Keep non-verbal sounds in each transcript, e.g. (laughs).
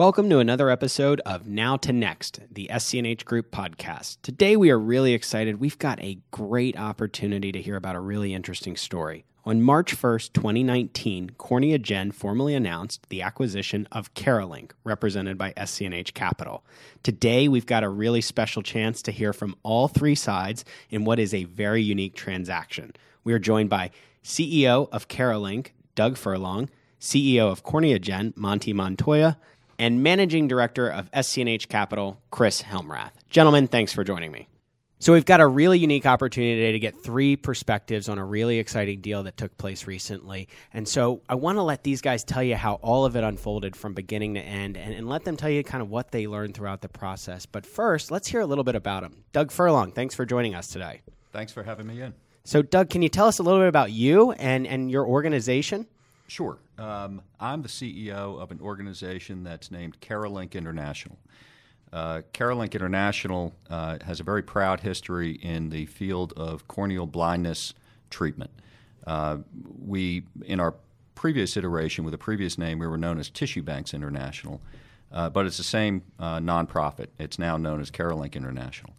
Welcome to another episode of Now to Next, the SC&H Group podcast. Today we are really excited. We've got a great opportunity to hear about a really interesting story. On March 1st, 2019, CorneaGen formally announced the acquisition of Carolink, represented by SC&H Capital. Today, we've got a really special chance to hear from all three sides in what is a very unique transaction. We are joined by CEO of Carolink, Doug Furlong, CEO of CorneaGen, Monty Montoya, and Managing Director of SC&H Capital, Chris Helmrath. Gentlemen, thanks for joining me. So we've got a really unique opportunity today to get three perspectives on a really exciting deal that took place recently. And so I want to let these guys tell you how all of it unfolded from beginning to end and, and let them tell you kind of what they learned throughout the process. But first, let's hear a little bit about them. Doug Furlong, thanks for joining us today. Thanks for having me in. So, Doug, can you tell us a little bit about you and, and your organization? Sure. Um, I'm the CEO of an organization that's named Carolink International. Uh, Carolink International uh, has a very proud history in the field of corneal blindness treatment. Uh, we, in our previous iteration with a previous name, we were known as Tissue Banks International, uh, but it's the same uh, nonprofit. It's now known as Carolink International.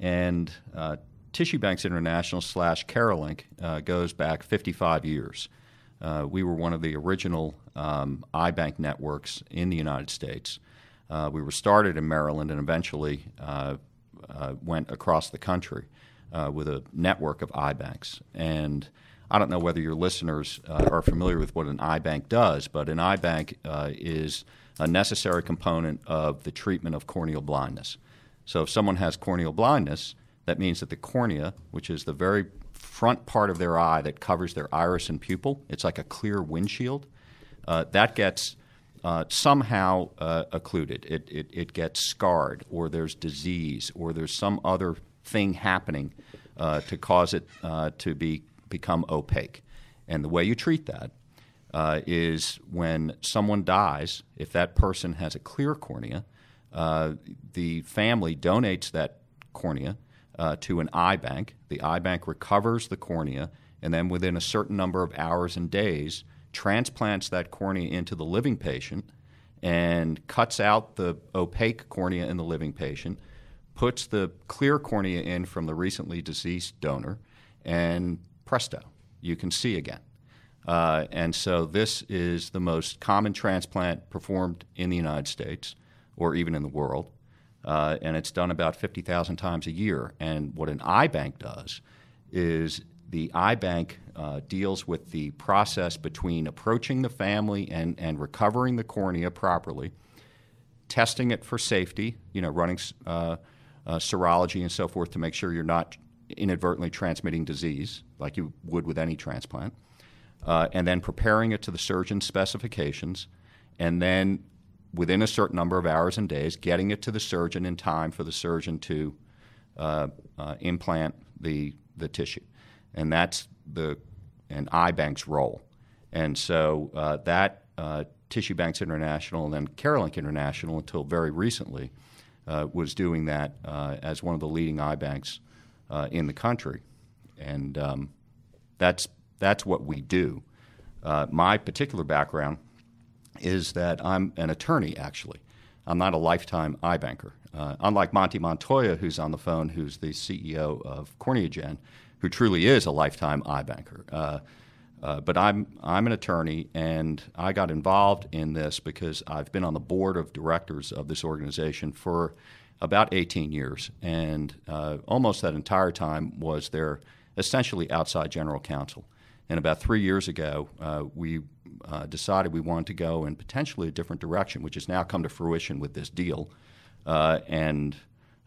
And uh, Tissue Banks International slash Carolink goes back 55 years. Uh, we were one of the original um, eye bank networks in the United States. Uh, we were started in Maryland and eventually uh, uh went across the country uh, with a network of eye banks. And I don't know whether your listeners uh, are familiar with what an eye bank does, but an eye bank is a necessary component of the treatment of corneal blindness. So if someone has corneal blindness, that means that the cornea, which is the very front part of their eye that covers their iris and pupil. It's like a clear windshield. Uh, that gets uh, somehow uh, occluded. It, it, it, gets scarred, or there's disease, or there's some other thing happening uh, to cause it uh, to be become opaque. And the way you treat that uh, is when someone dies, if that person has a clear cornea, the family donates that cornea uh, to an eye bank. The eye bank recovers the cornea, and then within a certain number of hours and days, transplants that cornea into the living patient and cuts out the opaque cornea in the living patient, puts the clear cornea in from the recently deceased donor, and presto, you can see again. Uh, and so this is the most common transplant performed in the United States or even in the world uh, and it's done about 50,000 times a year. And what an eye bank does is the eye bank uh, deals with the process between approaching the family and, and recovering the cornea properly, testing it for safety, you know, running uh, uh, serology and so forth to make sure you're not inadvertently transmitting disease like you would with any transplant, uh, and then preparing it to the surgeon's specifications, and then within a certain number of hours and days, getting it to the surgeon in time for the surgeon to uh, uh, implant the the tissue, and that's the an eye bank's role. And so uh, that uh, Tissue Banks International and then Carolink International, until very recently, uh, was doing that uh, as one of the leading eye banks in the country, and um, that's that's what we do. my particular background is that I'm an attorney, actually. I'm not a lifetime eye banker. Uh, unlike Monty Montoya, who's on the phone, who's the CEO of CorneaGen, who truly is a lifetime eye banker. Uh, uh, but I'm I'm an attorney, and I got involved in this because I've been on the board of directors of this organization for about 18 years, and uh, almost that entire time was their essentially outside general counsel. And about three years ago, uh, we uh, decided we wanted to go in potentially a different direction, which has now come to fruition with this deal. Uh, and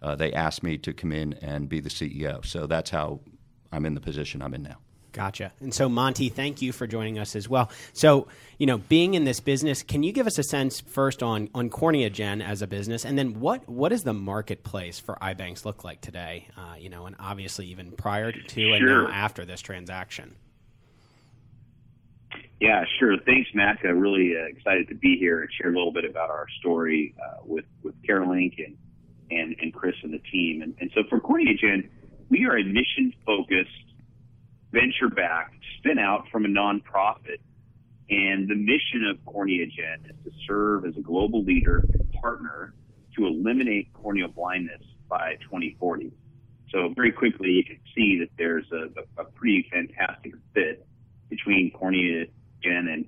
uh, they asked me to come in and be the CEO. So that's how I'm in the position I'm in now. Gotcha. And so, Monty, thank you for joining us as well. So, you know, being in this business, can you give us a sense first on on CorneaGen as a business, and then what what does the marketplace for eye banks look like today? Uh, you know, and obviously even prior to sure. and now after this transaction. Yeah, sure. Thanks, Matt. I'm really uh, excited to be here and share a little bit about our story uh, with with Carolink and, and and Chris and the team. And, and so for CorneaGen, we are a mission focused, venture backed spin out from a nonprofit And the mission of CorneaGen is to serve as a global leader and partner to eliminate corneal blindness by 2040. So very quickly, you can see that there's a, a, pretty fantastic fit between And, and.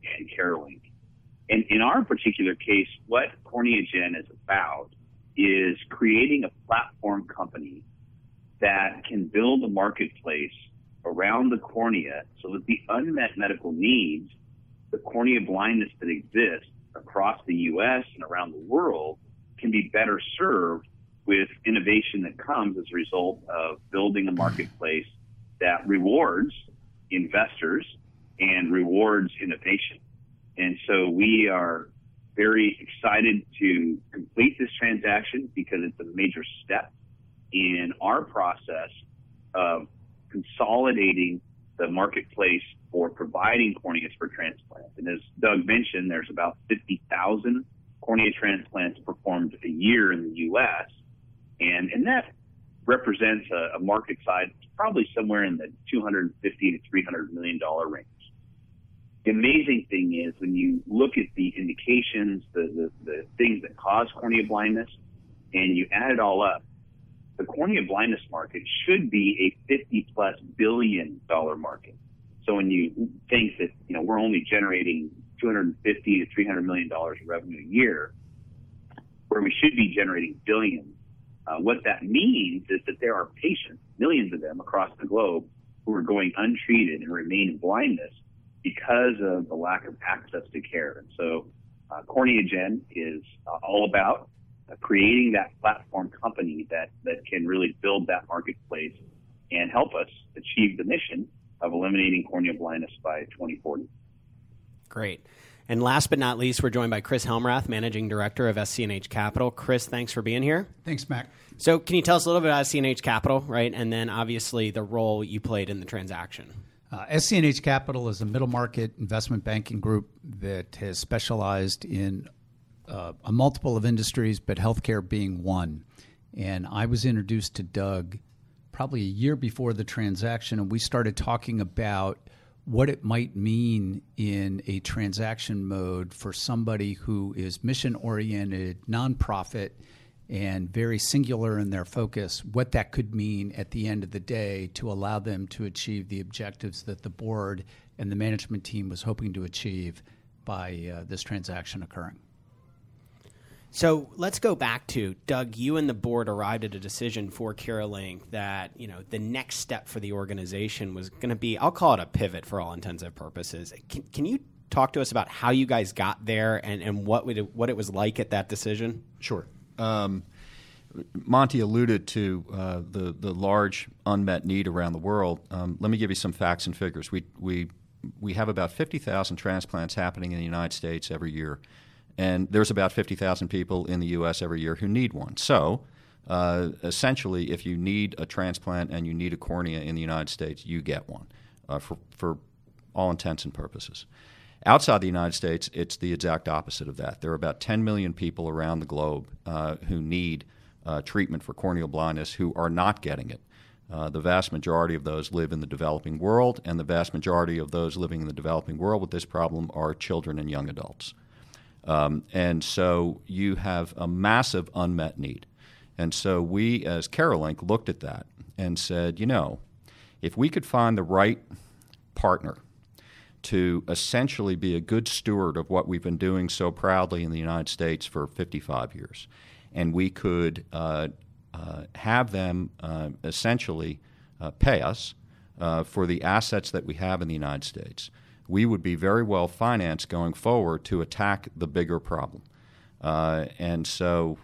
And in our particular case, what CorneaGen is about is creating a platform company that can build a marketplace around the cornea so that the unmet medical needs, the cornea blindness that exists across the U.S. and around the world can be better served with innovation that comes as a result of building a marketplace that rewards investors and rewards innovation. And so we are very excited to complete this transaction because it's a major step in our process of consolidating the marketplace for providing corneas for transplant. And as Doug mentioned, there's about 50,000 cornea transplants performed a year in the U.S. And, and that represents a, a market size probably somewhere in the 250 to 300 million dollar range. The amazing thing is when you look at the indications, the, the, the things that cause cornea blindness, and you add it all up, the cornea blindness market should be a 50 plus billion dollar market. So when you think that, you know, we're only generating 250 to 300 million dollars in revenue a year, where we should be generating billions, uh, what that means is that there are patients, millions of them across the globe, who are going untreated and remain in blindness because of the lack of access to care. And so, uh, CorneaGen is uh, all about uh, creating that platform company that, that can really build that marketplace and help us achieve the mission of eliminating corneal blindness by 2040. Great. And last but not least, we're joined by Chris Helmrath, Managing Director of SC&H Capital. Chris, thanks for being here. Thanks, Mac. So, can you tell us a little bit about SC&H Capital, right? And then obviously the role you played in the transaction. Uh, SC&H Capital is a middle market investment banking group that has specialized in uh, a multiple of industries, but healthcare being one. And I was introduced to Doug probably a year before the transaction, and we started talking about what it might mean in a transaction mode for somebody who is mission oriented, nonprofit, and very singular in their focus, what that could mean at the end of the day to allow them to achieve the objectives that the board and the management team was hoping to achieve by uh, this transaction occurring. So let's go back to Doug. You and the board arrived at a decision for CareLink that you know the next step for the organization was going to be I'll call it a pivot for all intents and purposes. Can, can you talk to us about how you guys got there and, and what it, what it was like at that decision? Sure. Um, Monty alluded to uh, the the large unmet need around the world. Um, let me give you some facts and figures. We we we have about fifty thousand transplants happening in the United States every year and there's about 50,000 people in the U.S. every year who need one. So, uh, essentially, if you need a transplant and you need a cornea in the United States, you get one uh, for, for all intents and purposes. Outside the United States, it's the exact opposite of that. There are about 10 million people around the globe uh, who need uh, treatment for corneal blindness who are not getting it. Uh, the vast majority of those live in the developing world, and the vast majority of those living in the developing world with this problem are children and young adults. Um, and so you have a massive unmet need. And so we, as Carolink, looked at that and said, you know, if we could find the right partner to essentially be a good steward of what we've been doing so proudly in the United States for 55 years, and we could uh, uh, have them uh, essentially uh, pay us uh, for the assets that we have in the United States we would be very well financed going forward to attack the bigger problem. Uh, and so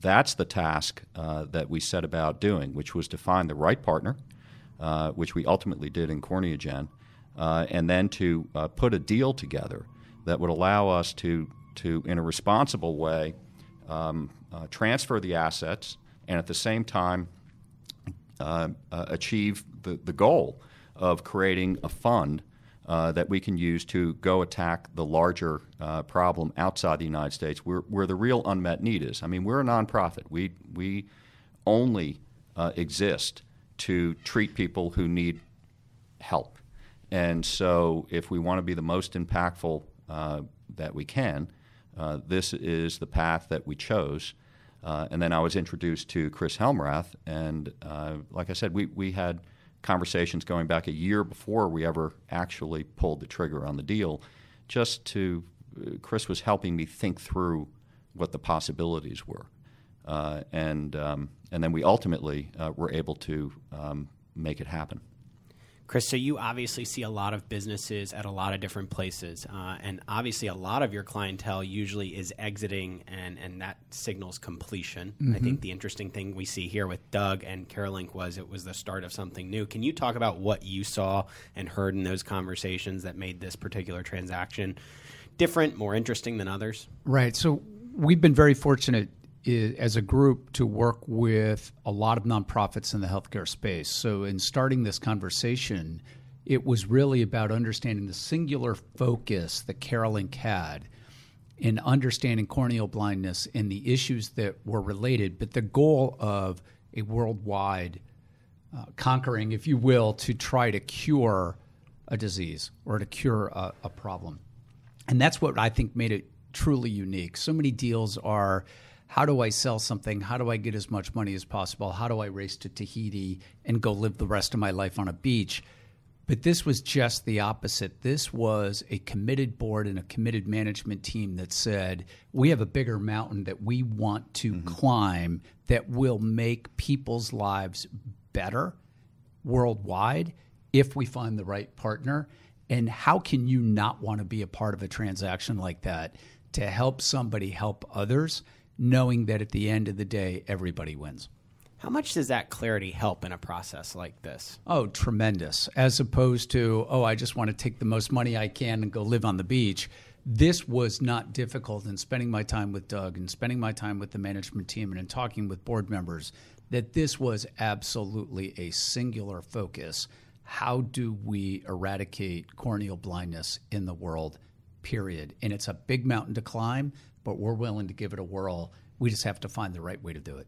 that's the task that we set about doing, which was to find the right partner, which we ultimately did in CorneaGen, uh, and then to uh, put a deal together that would allow us to, to in a responsible way, um, transfer the assets and at the same time achieve the, the goal of creating a fund uh, that we can use to go attack the larger uh, problem outside the United States, where, where the real unmet need is. I mean, we're a nonprofit. We we only uh, exist to treat people who need help, And so, if we want to be the most impactful uh, that we can, uh, this is the path that we chose. Uh, and then I was introduced to Chris Helmrath, and uh, like I said, we, we had conversations going back a year before we ever actually pulled the trigger on the deal. Just to, uh, Chris was helping me think through what the possibilities were, uh, and um, and then we ultimately were able to um, make it happen. Chris, so you obviously see a lot of businesses at a lot of different places, uh, and obviously a lot of your clientele usually is exiting, and and that signals completion. Mm-hmm. I think the interesting thing we see here with Doug and Carolink was it was the start of something new. Can you talk about what you saw and heard in those conversations that made this particular transaction different, more interesting than others? Right. So we've been very fortunate as a group to work with a lot of nonprofits in the healthcare space. So, in starting this conversation, it was really about understanding the singular focus that Carolink had in understanding corneal blindness and the issues that were related, but the goal of a worldwide uh, conquering, if you will, to try to cure a disease or to cure a, a problem. And that's what I think made it truly unique. So many deals are how do I sell something? How do I get as much money as possible? How do I race to Tahiti and go live the rest of my life on a beach? But this was just the opposite. This was a committed board and a committed management team that said, we have a bigger mountain that we want to mm-hmm. climb that will make people's lives better worldwide if we find the right partner. And how can you not want to be a part of a transaction like that to help somebody help others? Knowing that at the end of the day, everybody wins. How much does that clarity help in a process like this? Oh, tremendous. As opposed to, oh, I just want to take the most money I can and go live on the beach. This was not difficult in spending my time with Doug and spending my time with the management team and in talking with board members that this was absolutely a singular focus. How do we eradicate corneal blindness in the world? Period. And it's a big mountain to climb, but we're willing to give it a whirl. We just have to find the right way to do it.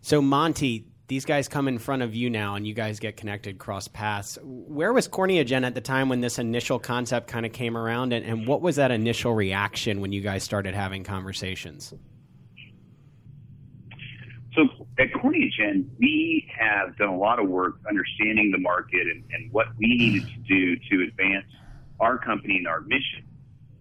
So, Monty, these guys come in front of you now and you guys get connected cross paths. Where was CorneaGen at the time when this initial concept kind of came around? And, and what was that initial reaction when you guys started having conversations? So at CorneaGen, we have done a lot of work understanding the market and, and what we needed to do to advance our company and our mission.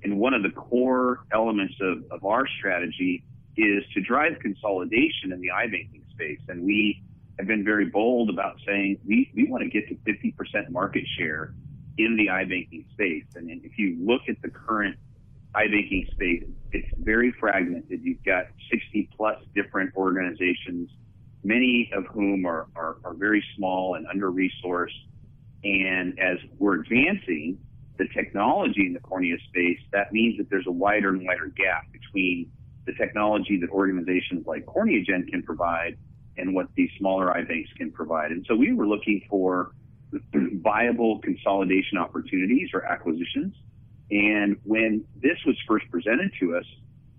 And one of the core elements of, of our strategy is to drive consolidation in the eye banking space. And we have been very bold about saying we, we want to get to 50% market share in the eye banking space. And if you look at the current eye banking space, it's very fragmented. You've got 60 plus different organizations, many of whom are, are, are very small and under resourced. And as we're advancing, the technology in the cornea space, that means that there's a wider and wider gap between the technology that organizations like CorneaGen can provide and what these smaller eye banks can provide. And so we were looking for viable consolidation opportunities or acquisitions. And when this was first presented to us,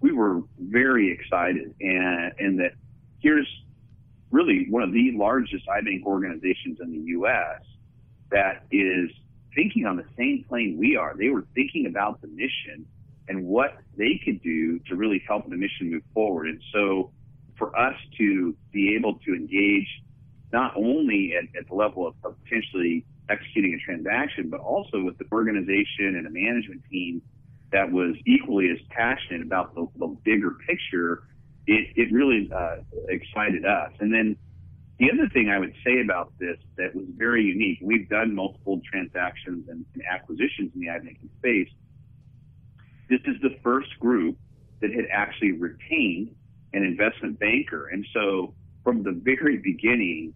we were very excited and, and that here's really one of the largest eye bank organizations in the U.S. that is thinking on the same plane we are. They were thinking about the mission and what they could do to really help the mission move forward. And so for us to be able to engage not only at, at the level of, of potentially executing a transaction, but also with the organization and a management team that was equally as passionate about the, the bigger picture, it, it really uh, excited us. And then the other thing I would say about this that was very unique, we've done multiple transactions and, and acquisitions in the eye banking space. This is the first group that had actually retained an investment banker. And so from the very beginning,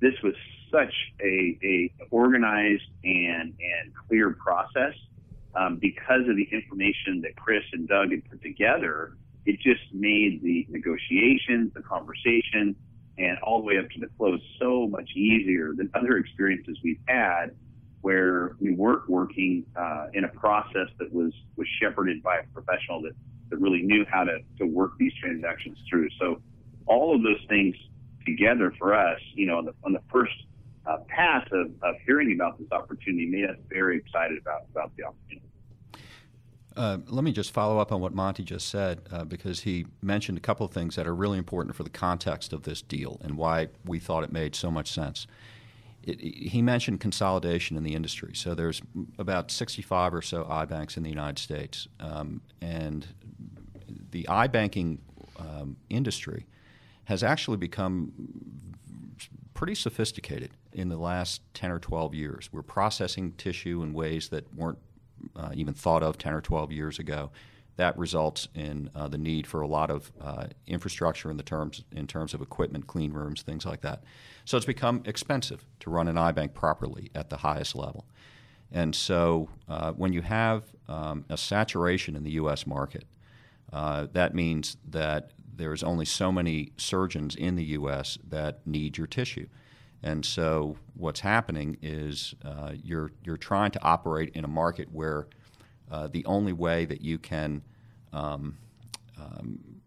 this was such a, a organized and, and clear process um, because of the information that Chris and Doug had put together. It just made the negotiations, the conversation, and all the way up to the close so much easier than other experiences we've had where we weren't working uh, in a process that was was shepherded by a professional that, that really knew how to, to work these transactions through. So all of those things together for us, you know, on the, on the first uh, path of, of hearing about this opportunity made us very excited about, about the opportunity. Uh, let me just follow up on what Monty just said uh, because he mentioned a couple of things that are really important for the context of this deal and why we thought it made so much sense. It, he mentioned consolidation in the industry. So there's about 65 or so eye banks in the United States, um, and the eye banking um, industry has actually become pretty sophisticated in the last 10 or 12 years. We're processing tissue in ways that weren't uh, even thought of 10 or 12 years ago. That results in uh, the need for a lot of uh, infrastructure in the terms in terms of equipment, clean rooms, things like that. So it's become expensive to run an eye bank properly at the highest level. And so uh, when you have um, a saturation in the U.S. market, uh, that means that there's only so many surgeons in the U.S. that need your tissue. And so what's happening is uh, you're you're trying to operate in a market where uh, the only way that you can um, um,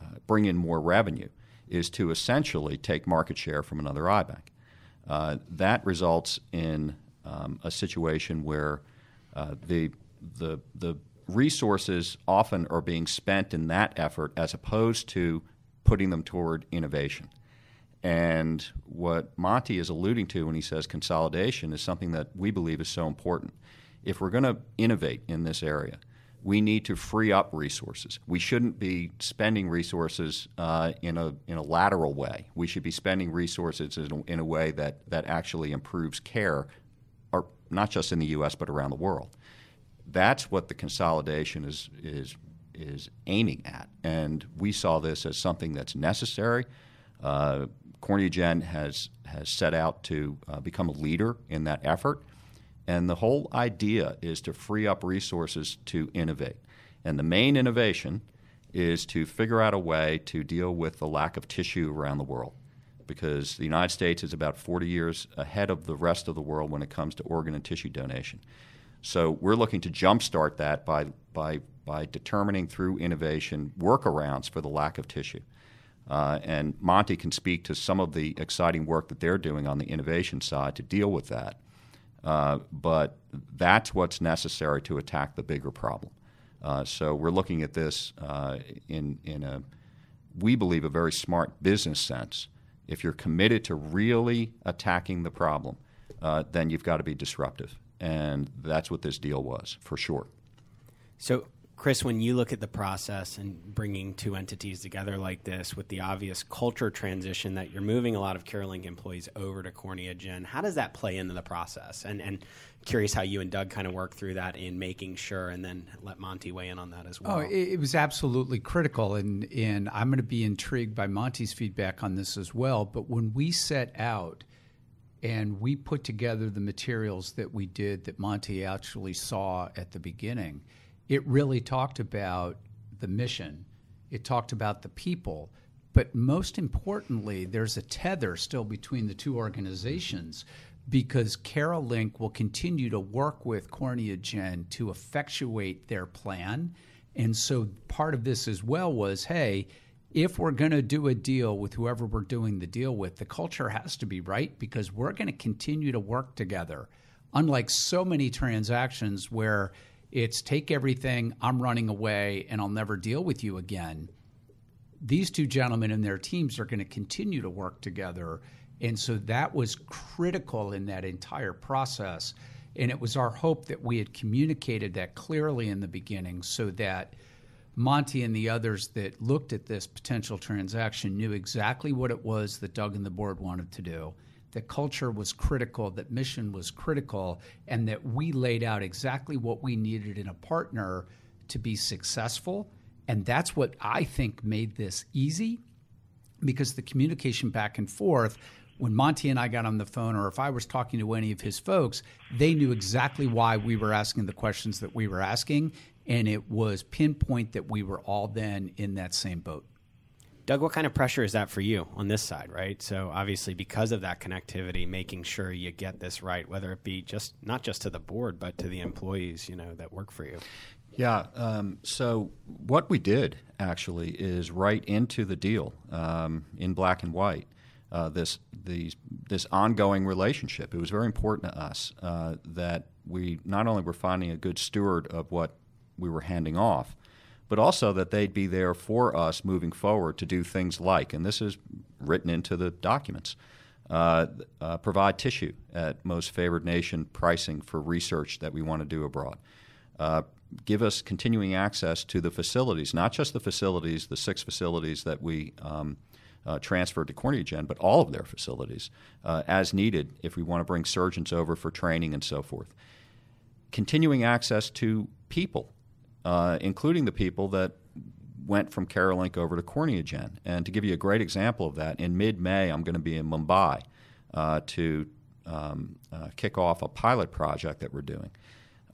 uh, bring in more revenue is to essentially take market share from another eye bank. Uh, that results in um, a situation where uh, the the the resources often are being spent in that effort as opposed to putting them toward innovation. And what Monty is alluding to when he says consolidation is something that we believe is so important. If we're going to innovate in this area, we need to free up resources. We shouldn't be spending resources uh, in a in a lateral way. We should be spending resources in a, in a way that that actually improves care, or not just in the U.S. but around the world. That's what the consolidation is is is aiming at, and we saw this as something that's necessary. Uh, CorneaGen has has set out to uh, become a leader in that effort, and the whole idea is to free up resources to innovate. And the main innovation is to figure out a way to deal with the lack of tissue around the world, because the United States is about 40 years ahead of the rest of the world when it comes to organ and tissue donation. So we're looking to jumpstart that by by by determining through innovation workarounds for the lack of tissue. Uh, and Monty can speak to some of the exciting work that they're doing on the innovation side to deal with that. Uh, but that's what's necessary to attack the bigger problem. Uh, so we're looking at this uh, in, in a, we believe, a very smart business sense. If you're committed to really attacking the problem, uh, then you've got to be disruptive. And that's what this deal was, for sure. So Chris, when you look at the process and bringing two entities together like this with the obvious culture transition that you're moving a lot of CareLink employees over to CorneaGen, how does that play into the process? And, and curious how you and Doug kind of work through that in making sure, and then let Monty weigh in on that as well. Oh, it, it was absolutely critical, and and I'm going to be intrigued by Monty's feedback on this as well. But when we set out and we put together the materials that we did that Monty actually saw at the beginning it really talked about the mission, it talked about the people, but most importantly, there's a tether still between the two organizations because CareLink will continue to work with CorneaGen to effectuate their plan. And so part of this as well was hey, if we're going to do a deal with whoever we're doing the deal with, the culture has to be right because we're going to continue to work together. Unlike so many transactions where it's take everything, I'm running away, and I'll never deal with you again. These two gentlemen and their teams are going to continue to work together. And so that was critical in that entire process. And it was our hope that we had communicated that clearly in the beginning so that Monty and the others that looked at this potential transaction knew exactly what it was that Doug and the board wanted to do that culture was critical, that mission was critical, and that we laid out exactly what we needed in a partner to be successful. And that's what I think made this easy because the communication back and forth, when Monty and I got on the phone, or if I was talking to any of his folks, they knew exactly why we were asking the questions that we were asking. And it was pinpoint that we were all then in that same boat. Doug, what kind of pressure is that for you on this side, right? So obviously, because of that connectivity, making sure you get this right, whether it be just not just to the board, but to the employees, you know, that work for you. Yeah. Um, so what we did actually is right into the deal um, in black and white uh, this these this ongoing relationship. It was very important to us uh, that we not only were finding a good steward of what we were handing off, but also that they'd be there for us moving forward to do things like, and this is written into the documents. Uh, uh, provide tissue at most favored nation pricing for research that we want to do abroad. Uh, give us continuing access to the facilities, not just the facilities, the six facilities that we um, uh, transferred to CorneaGen, but all of their facilities uh, as needed if we want to bring surgeons over for training and so forth. Continuing access to people, uh, including the people that went from CareLink over to CorneaGen. And to give you a great example of that, in mid May, I'm going to be in Mumbai uh, to um, uh, kick off a pilot project that we're doing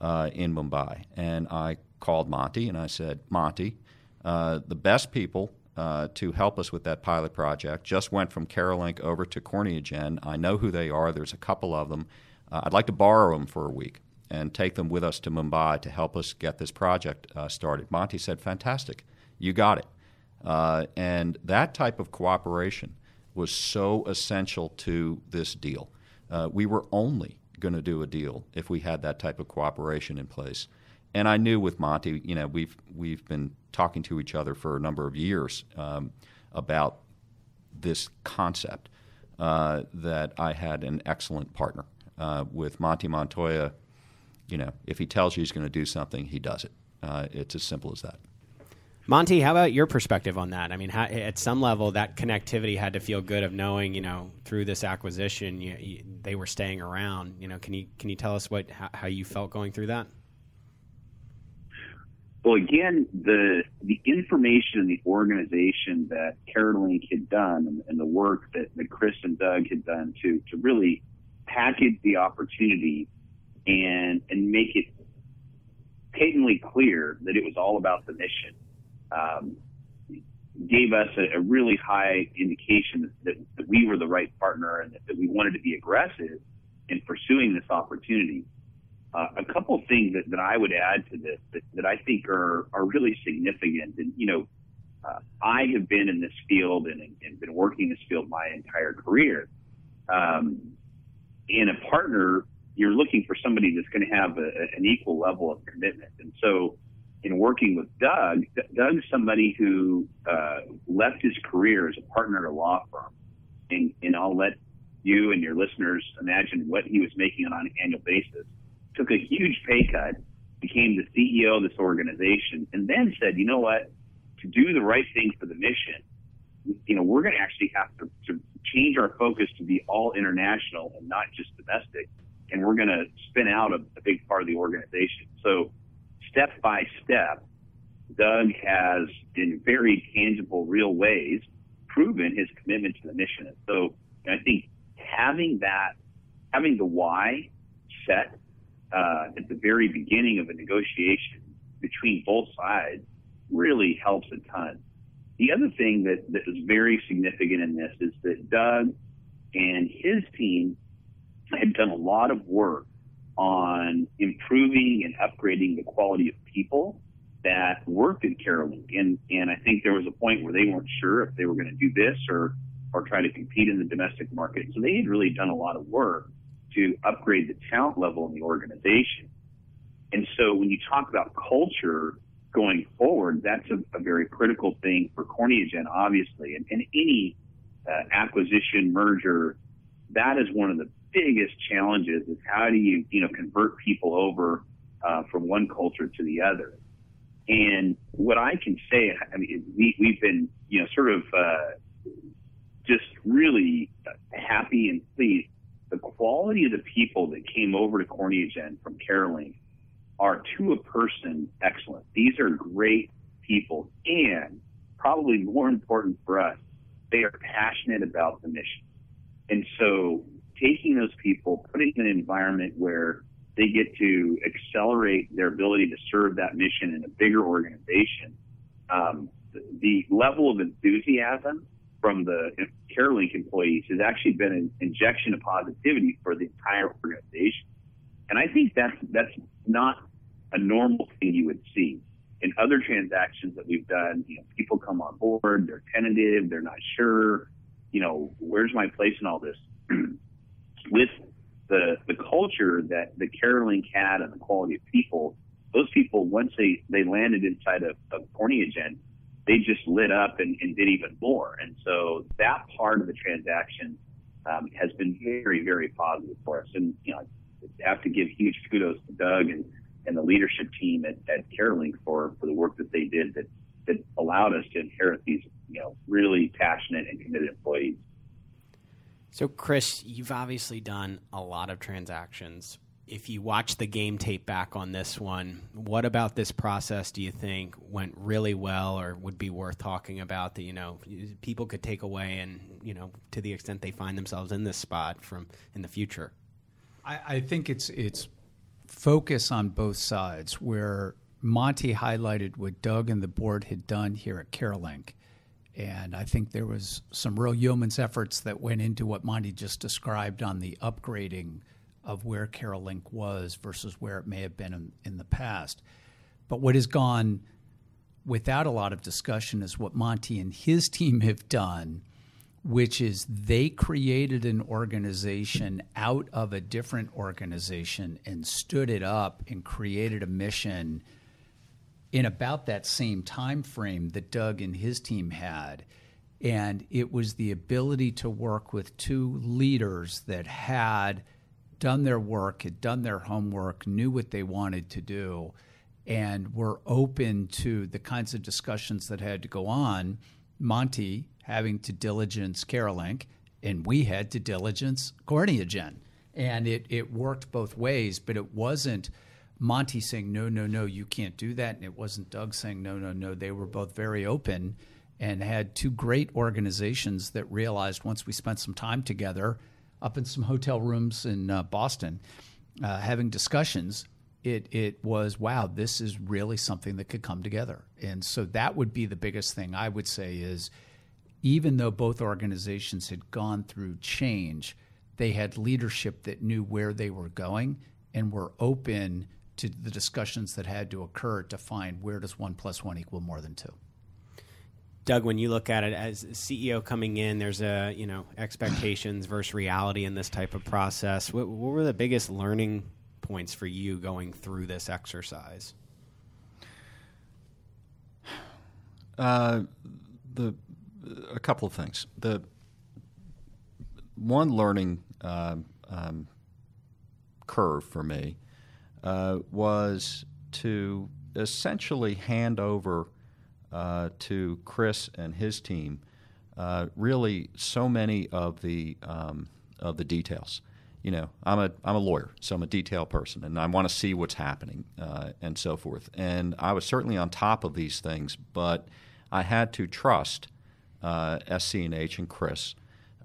uh, in Mumbai. And I called Monty and I said, Monty, uh, the best people uh, to help us with that pilot project. Just went from Carolink over to CorneaGen. I know who they are. There's a couple of them. I'd like to borrow them for a week and take them with us to Mumbai to help us get this project uh, started. Monty said, "Fantastic, you got it." Uh, and that type of cooperation was so essential to this deal. Uh, we were only going to do a deal if we had that type of cooperation in place. And I knew with Monty, you know, we've we've been talking to each other for a number of years um, about this concept. Uh, that I had an excellent partner uh, with Monty Montoya. You know, if he tells you he's going to do something, he does it. Uh, it's as simple as that. Monty, how about your perspective on that? I mean, how, at some level, that connectivity had to feel good of knowing, you know, through this acquisition, you, you, they were staying around. You know, can you can you tell us what how, how you felt going through that? Well, again, the the information and the organization that CareLink had done and, and the work that, that Chris and Doug had done to to really package the opportunity and and make it patently clear that it was all about the mission um, gave us a, a, really high indication that, that, we were the right partner and that, that we wanted to be aggressive in pursuing this opportunity. Uh, a couple things that, that I would add to this that, that I think are, are really significant. And, you know, uh, I have been in this field and, and, been working in this field my entire career. Um, and a partner, you're looking for somebody that's going to have a, an equal level of commitment. And so, in working with Doug, Doug's somebody who uh, left his career as a partner at a law firm. And, and I'll let you and your listeners imagine what he was making on an annual basis took a huge pay cut, became the CEO of this organization, and then said, you know what, to do the right thing for the mission, you know, we're going to actually have to, to change our focus to be all international and not just domestic. And we're going to spin out a, a big part of the organization. So, step by step, Doug has, in very tangible, real ways, proven his commitment to the mission. So, I think having that, having the why set uh, at the very beginning of a negotiation between both sides really helps a ton. The other thing that, that is very significant in this is that Doug and his team had done a lot of work on improving and upgrading the quality of people that worked at CareLink. And, and I think there was a point where they weren't sure if they were going to do this or, or try to compete in the domestic market. So they had really done a lot of work to upgrade the talent level in the organization. And so when you talk about culture going forward, that's a, a very critical thing for CorneaGen, obviously. And, and any uh, acquisition, merger, that is one of the biggest challenges is how do you, you know, convert people over uh, from one culture to the other. And what I can say, I mean, we, we've been, you know, sort of uh, just really happy and pleased the quality of the people that came over to CorneaGen from Carolink are to a person excellent. These are great people, and probably more important for us, they are passionate about the mission. And so, taking those people, putting in an environment where they get to accelerate their ability to serve that mission in a bigger organization, um, the, level of enthusiasm from the CareLink employees has actually been an injection of positivity for the entire organization. And I think that's that's not a normal thing you would see. In other transactions that we've done, you know, people come on board, they're tentative, they're not sure. you know, where's my place in all this? (clears throat) With the the culture that the Carolink had and the quality of people, those people once they they landed inside of, of CorneaGen, they just lit up and, and did even more. And so that part of the transaction um, has been very very positive for us. And you know, I have to give huge kudos to Doug and and the leadership team at, at Carolink for for the work that they did that that allowed us to inherit these you know really passionate and committed employees. So, Chris, you've obviously done a lot of transactions. If you watch the game tape back on this one, what about this process do you think went really well or would be worth talking about that, you know, people could take away and, you know, to the extent they find themselves in this spot from in the future? I, I think it's it's focus on both sides where Monty highlighted what Doug and the board had done here at Carolink and I think there was some real yeoman's efforts that went into what Monty just described on the upgrading of where Carolink was versus where it may have been in, in the past. But what has gone without a lot of discussion is what Monty and his (laughs) team have done, which is they created an organization out of a different organization and stood it up and created a mission – in about that same time frame that Doug and his team had. And it was the ability to work with two leaders that had done their work, had done their homework, knew what they wanted to do, and were open to the kinds of discussions that had to go on. Monty having to diligence Carolink, and we had to diligence CorneaGen. And it, it worked both ways, but it wasn't – Monty saying, no, no, no, you can't do that. And it wasn't Doug saying, no, no, no. They were both very open and had two great organizations that realized once we spent some time together up in some hotel rooms in uh, Boston uh, having discussions, it, it was, wow, this is really something that could come together. And so that would be the biggest thing I would say is even though both organizations had gone through change, they had leadership that knew where they were going and were open to the discussions that had to occur to find where does one plus one equal more than two. Doug, when you look at it as CEO coming in, there's a you know expectations versus reality in this type of process. What, what were the biggest learning points for you going through this exercise? Uh, the a couple of things. The one learning uh, um, curve for me uh, was to essentially hand over uh, to Chris and his team uh, really so many of the um, of the details. You know, I'm a I'm a lawyer, so I'm a detail person, and I want to see what's happening uh, and so forth. And I was certainly on top of these things, but I had to trust uh, SC&H and Chris.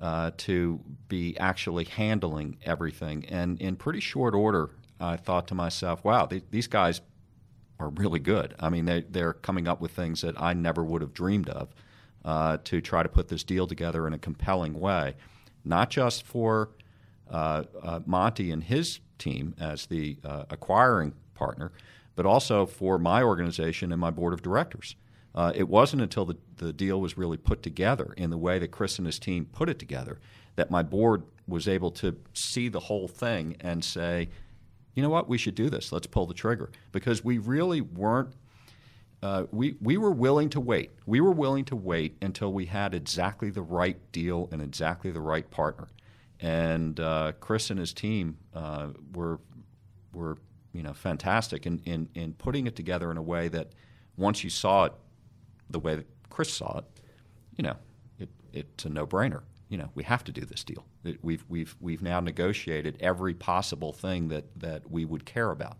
Uh, to be actually handling everything. And in pretty short order, I thought to myself, wow, they, these guys are really good. I mean, they, they're coming up with things that I never would have dreamed of uh, to try to put this deal together in a compelling way, not just for uh, uh, Monty and his team as the uh, acquiring partner, but also for my organization and my board of directors. Uh, it wasn't until the, the deal was really put together in the way that Chris and his team put it together that my board was able to see the whole thing and say, you know what, we should do this. Let's pull the trigger. Because we really weren't, uh, we, we were willing to wait. We were willing to wait until we had exactly the right deal and exactly the right partner. And uh, Chris and his team uh, were, were you know, fantastic in, in, in putting it together in a way that once you saw it the way that Chris saw it, you know, it, it's a no brainer you know, we have to do this deal. We've, we've, we've now negotiated every possible thing that, that we would care about.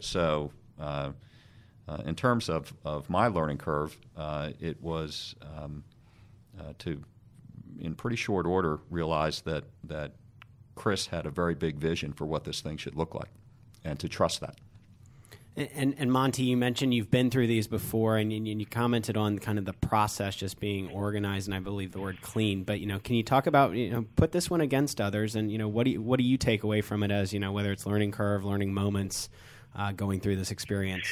So, uh, uh, in terms of, of my learning curve, uh, it was um, uh, to, in pretty short order, realize that, that Chris had a very big vision for what this thing should look like and to trust that. And, and Monty, you mentioned you've been through these before, and, you commented on kind of the process just being organized, and I believe the word clean. But you know, can you talk about you know put this one against others, and you know what do you, what do you take away from it as you know whether it's learning curve, learning moments, uh, going through this experience?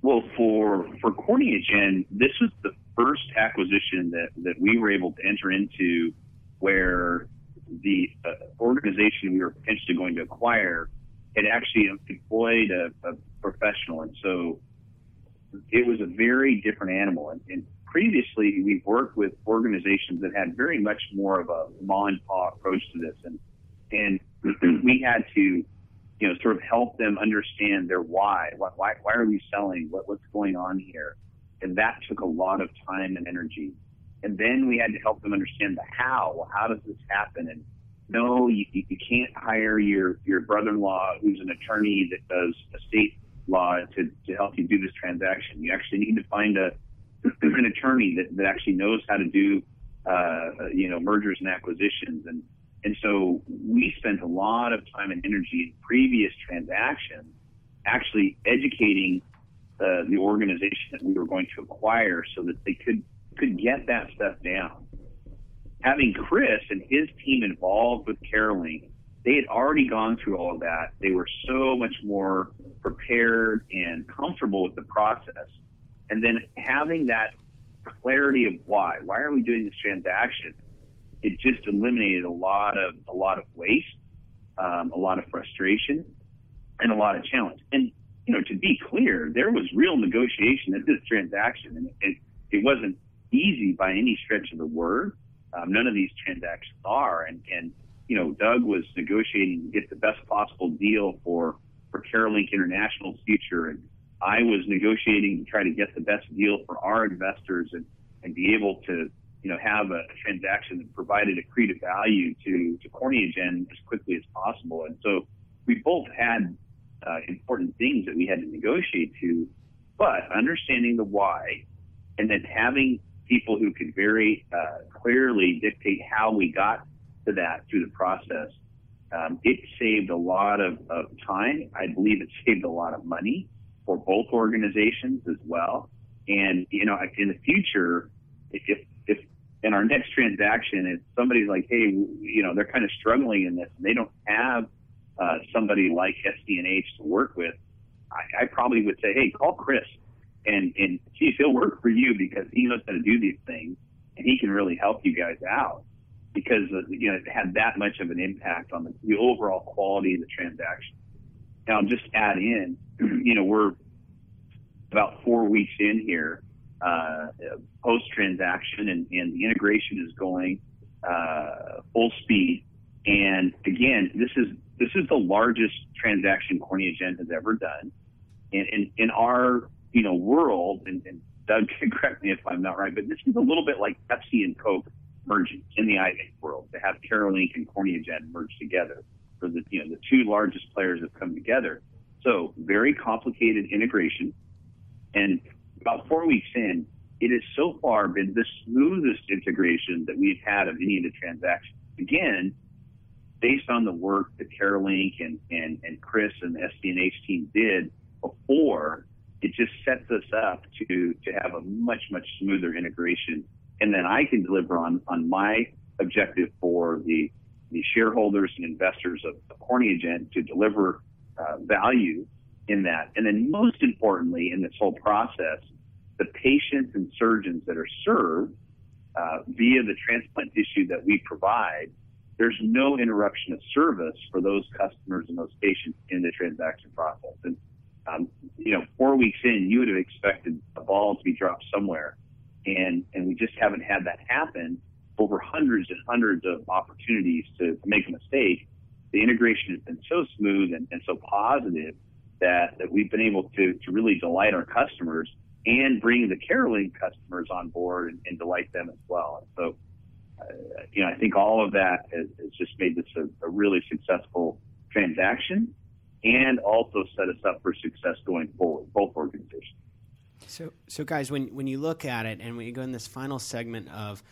Well, for for CorneaGen, this was the first acquisition that that we were able to enter into, where the uh, organization we were potentially going to acquire had actually employed a, a professional, and so it was a very different animal. And, and previously, we've worked with organizations that had very much more of a mom and pop approach to this, and and (clears throat) we had to, you know, sort of help them understand their why. Why why, why are we selling? What what's going on here? And that took a lot of time and energy. And then we had to help them understand the how. How does this happen? And no, you, you can't hire your, your brother-in-law who's an attorney that does estate law to, to help you do this transaction. You actually need to find a, (clears throat) an attorney that, that actually knows how to do, uh, you know, mergers and acquisitions. And, and so we spent a lot of time and energy in previous transactions actually educating uh, the organization that we were going to acquire so that they could, could get that stuff down. Having Chris and his team involved with Carolink, they had already gone through all of that. They were so much more prepared and comfortable with the process. And then having that clarity of why, why are we doing this transaction? It just eliminated a lot of a lot of waste, um, a lot of frustration, and a lot of challenge. And you know, to be clear, there was real negotiation in this transaction, and it, it wasn't easy by any stretch of the word. Um, none of these transactions are, and and you know, Doug was negotiating to get the best possible deal for for Carolink International's future, and I was negotiating to try to get the best deal for our investors and and be able to you know have a, transaction that provided accretive value to to CorneaGen as quickly as possible. And so we both had uh, important things that we had to negotiate to, but understanding the why, and then having people who could very uh, clearly dictate how we got to that through the process. Um, it saved a lot of, of time. I believe it saved a lot of money for both organizations as well. And, you know, in the future, if, if in our next transaction, if somebody's like, hey, you know, they're kind of struggling in this and they don't have uh, somebody like SC&H to work with, I, I probably would say, hey, call Chris and, and if he'll work for you because he knows how to do these things and he can really help you guys out because uh, you know it had that much of an impact on the, the overall quality of the transaction. Now, I'll just add in, (clears throat) you know, we're about four weeks in here, uh, post transaction, and, and the integration is going uh, full speed. And again, this is this is the largest transaction CorneaGen has ever done. And in, in our you know world, and, and Doug can (laughs) correct me if I'm not right, but this is a little bit like Pepsi and Coke merging in the eye bank world to have Carolink and CorneaGen merge together for the you know the two largest players have come together. So very complicated integration, and about four weeks in, it has so far been the smoothest integration that we've had of any of the transactions. Again, based on the work that Carolink and, and, and Chris and the SC&H team did before, it just sets us up to, to have a much, much smoother integration and then I can deliver on on my objective for the the shareholders and investors of, of to deliver uh, value in that. And then most importantly, in this whole process, the patients and surgeons that are served uh, via the transplant tissue that we provide, there's no interruption of service for those customers and those patients in the transaction process. And um, you know, four weeks in, you would have expected a ball to be dropped somewhere and and we just haven't had that happen over hundreds and hundreds of opportunities to, make a mistake. The integration has been so smooth and, and so positive that, that we've been able to, to really delight our customers and bring the Carolink customers on board and, and delight them as well. And so, uh, you know, I think all of that has, has just made this a, a really successful transaction and also set us up for success going forward, both organizations. So, so guys, when when you look at it, and when you go in this final segment of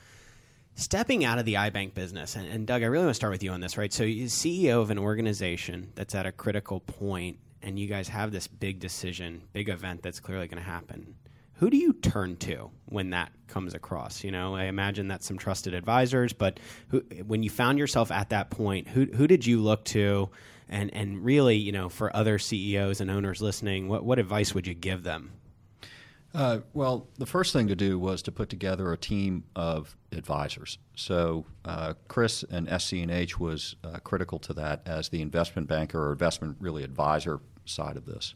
stepping out of the eye bank business, and, and Doug, I really want to start with you on this, right? So, you're CEO of an organization that's at a critical point, and you guys have this big decision, big event that's clearly going to happen. Who do you turn to when that comes across? You know, I imagine that's some trusted advisors, but who, when you found yourself at that point, who who did you look to? And and really, you know, for other CEOs and owners listening, what what advice would you give them Uh, well, the first thing to do was to put together a team of advisors. So uh, Chris and SC&H was uh, critical to that as the investment banker or investment really advisor side of this.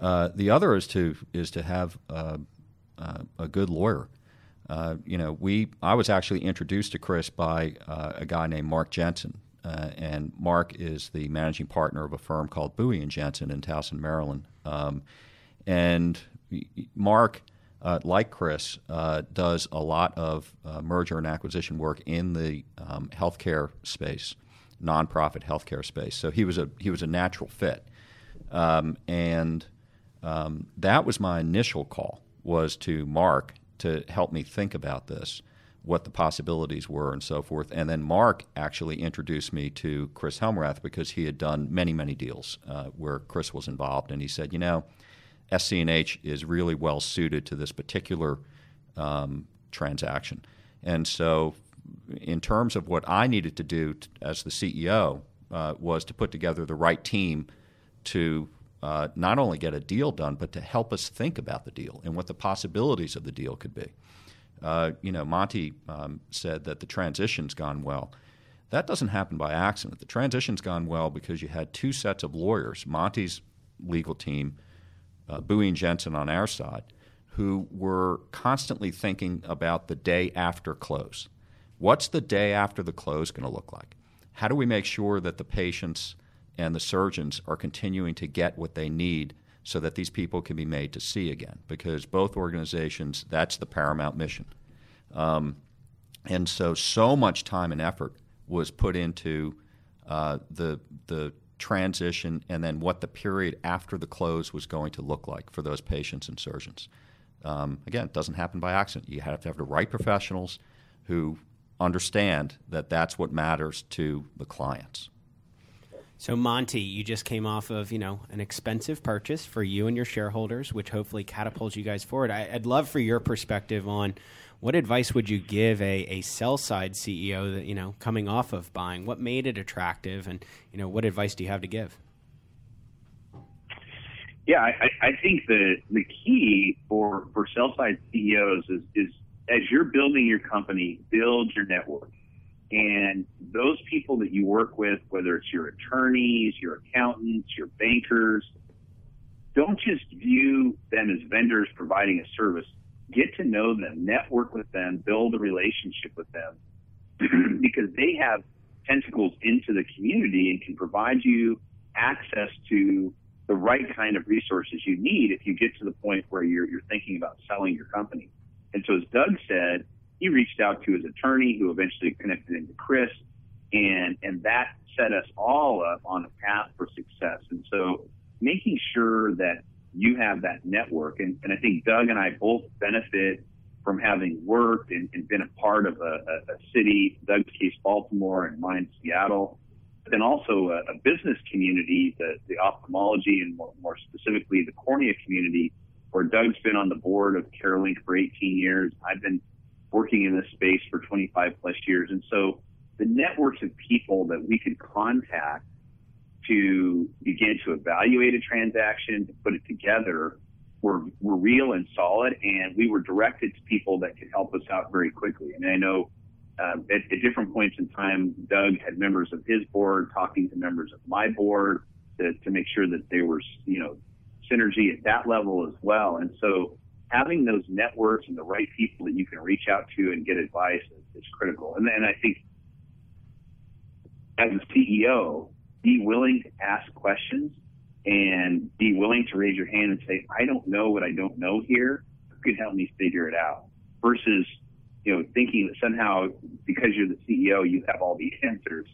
Uh, the other is to is to have uh, uh, a good lawyer. you know, we I was actually introduced to Chris by a guy named Mark Jensen, and Mark is the managing partner of a firm called Bowie and Jensen in Towson, Maryland. Um, and Mark, uh, like Chris, uh, does a lot of uh, merger and acquisition work in the um, healthcare space, nonprofit healthcare space. So he was a he was a natural fit, um, and um, that was my initial call was to Mark to help me think about this, what the possibilities were, and so forth. And then Mark actually introduced me to Chris Helmrath because he had done many many deals uh, where Chris was involved, and he said, you know SC&H is really well suited to this particular um, transaction. And so, in terms of what I needed to do t- as the CEO, uh, was to put together the right team to uh, not only get a deal done, but to help us think about the deal and what the possibilities of the deal could be. Uh, you know, Monty um, said that the transition's gone well. That doesn't happen by accident. The transition's gone well because you had two sets of lawyers, Monty's legal team uh, Bowie and Jensen on our side, who were constantly thinking about the day after close. What's the day after the close going to look like? How do we make sure that the patients and the surgeons are continuing to get what they need so that these people can be made to see again? Because both organizations, that's the paramount mission. Um, and so, so much time and effort was put into uh, the the transition, and then what the period after the close was going to look like for those patients and surgeons. Um, again, it doesn't happen by accident. You have to have the right professionals who understand that that's what matters to the clients. So Monty, you just came off of you know an expensive purchase for you and your shareholders, which hopefully catapults you guys forward. I, would love for your perspective on what advice would you give a, a sell side CEO that you know coming off of buying? What made it attractive, and you know what advice do you have to give? Yeah, I, I think the the key for for sell side CEOs is is as you're building your company, build your network. And those people that you work with, whether it's your attorneys, your accountants, your bankers, don't just view them as vendors providing a service get to know them, network with them, build a relationship with them, (clears throat) because they have tentacles into the community and can provide you access to the right kind of resources you need if you get to the point where you're, you're thinking about selling your company. And so, as Doug said, he reached out to his attorney, who eventually connected him to Chris, and and that set us all up on a path for success. And so, making sure that you have that network. And, and I think Doug and I both benefit from having worked and, and been a part of a, a, a, city, Doug's case, Baltimore, and mine, Seattle, but then also a, a business community, the, the ophthalmology and more, more, specifically the cornea community, where Doug's been on the board of Carolink for 18 years. I've been working in this space for 25 plus years. And so the networks of people that we could contact to begin to evaluate a transaction, to put it together, were, were real and solid, and we were directed to people that could help us out very quickly. And I know uh, at, at, different points in time, Doug had members of his board talking to members of my board to, to make sure that there was, you know, synergy at that level as well. And so having those networks and the right people that you can reach out to and get advice is, is critical. And then I think as a CEO, be willing to ask questions and be willing to raise your hand and say, I don't know what I don't know here. Who can help me figure it out? Versus, you know, thinking that somehow because you're the CEO, you have all the answers.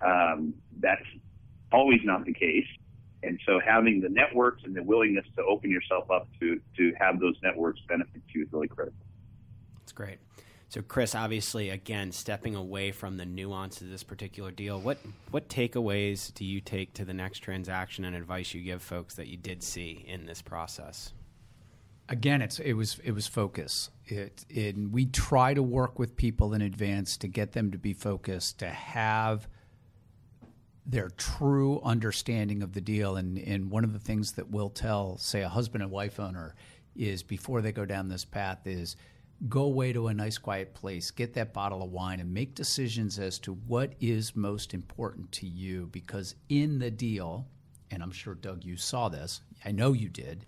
Um, that's always not the case. And so having the networks and the willingness to open yourself up to, to have those networks benefit you is really critical. That's great. So, Chris, obviously, again, stepping away from the nuance of this particular deal, what what takeaways do you take to the next transaction and advice you give folks that you did see in this process? Again, it's it was it was focus. It, it we try to work with people in advance to get them to be focused, to have their true understanding of the deal. And and one of the things that we'll tell, say, a husband and wife owner is before they go down this path is go away to a nice quiet place, get that bottle of wine, and make decisions as to what is most important to you. Because in the deal, and I'm sure, Doug, you saw this, I know you did,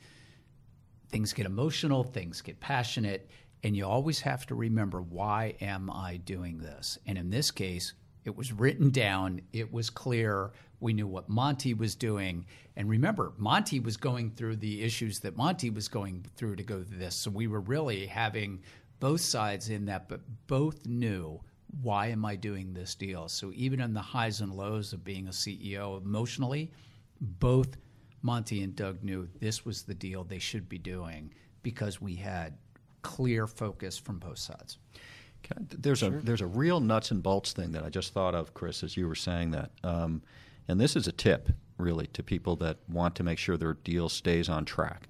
things get emotional, things get passionate, and you always have to remember why am I doing this? And in this case, it was written down, it was clear, we knew what Monty was doing. And remember, Monty was going through the issues that Monty was going through to go through this. So we were really having both sides in that, but both knew why am I doing this deal? So even in the highs and lows of being a CEO emotionally, both Monty and Doug knew this was the deal they should be doing because we had clear focus from both sides. There's sure. a there's a real nuts and bolts thing that I just thought of, Chris, as you were saying that, um, and this is a tip really to people that want to make sure their deal stays on track.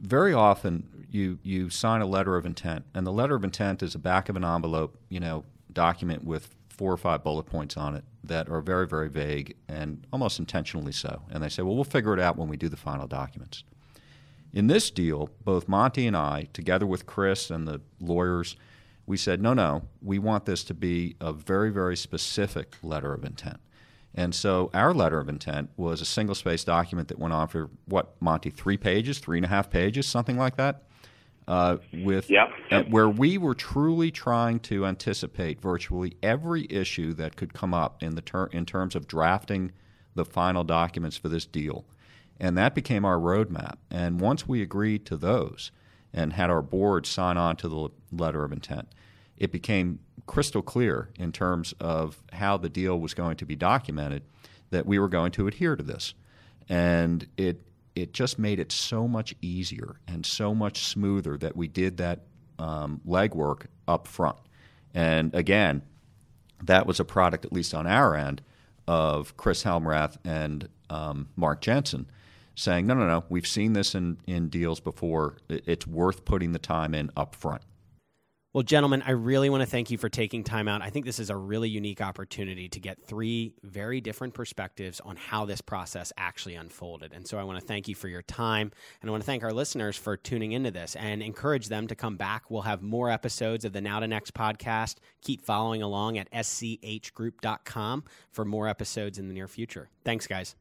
Very often, you you sign a letter of intent, and the letter of intent is the back of an envelope, you know, document with four or five bullet points on it that are very very vague and almost intentionally so. And they say, well, we'll figure it out when we do the final documents. In this deal, both Monty and I, together with Chris and the lawyers, we said, no, no, we want this to be a very, very specific letter of intent. And so our letter of intent was a single space document that went on for what, Monty, three pages, three and a half pages, something like that? Uh, with yep, yep. where we were truly trying to anticipate virtually every issue that could come up in the ter- in terms of drafting the final documents for this deal, and that became our roadmap. And once we agreed to those, and had our board sign on to the letter of intent, it became crystal clear in terms of how the deal was going to be documented that we were going to adhere to this. And it it just made it so much easier and so much smoother that we did that um, legwork up front. And again, that was a product, at least on our end, of Chris Helmrath and um, Mark Jensen saying, no, no, no, we've seen this in, in deals before. It's worth putting the time in up front. Well, gentlemen, I really want to thank you for taking time out. I think this is a really unique opportunity to get three very different perspectives on how this process actually unfolded. And so I want to thank you for your time. And I want to thank our listeners for tuning into this and encourage them to come back. We'll have more episodes of the Now to Next podcast. Keep following along at schgroup.com for more episodes in the near future. Thanks, guys.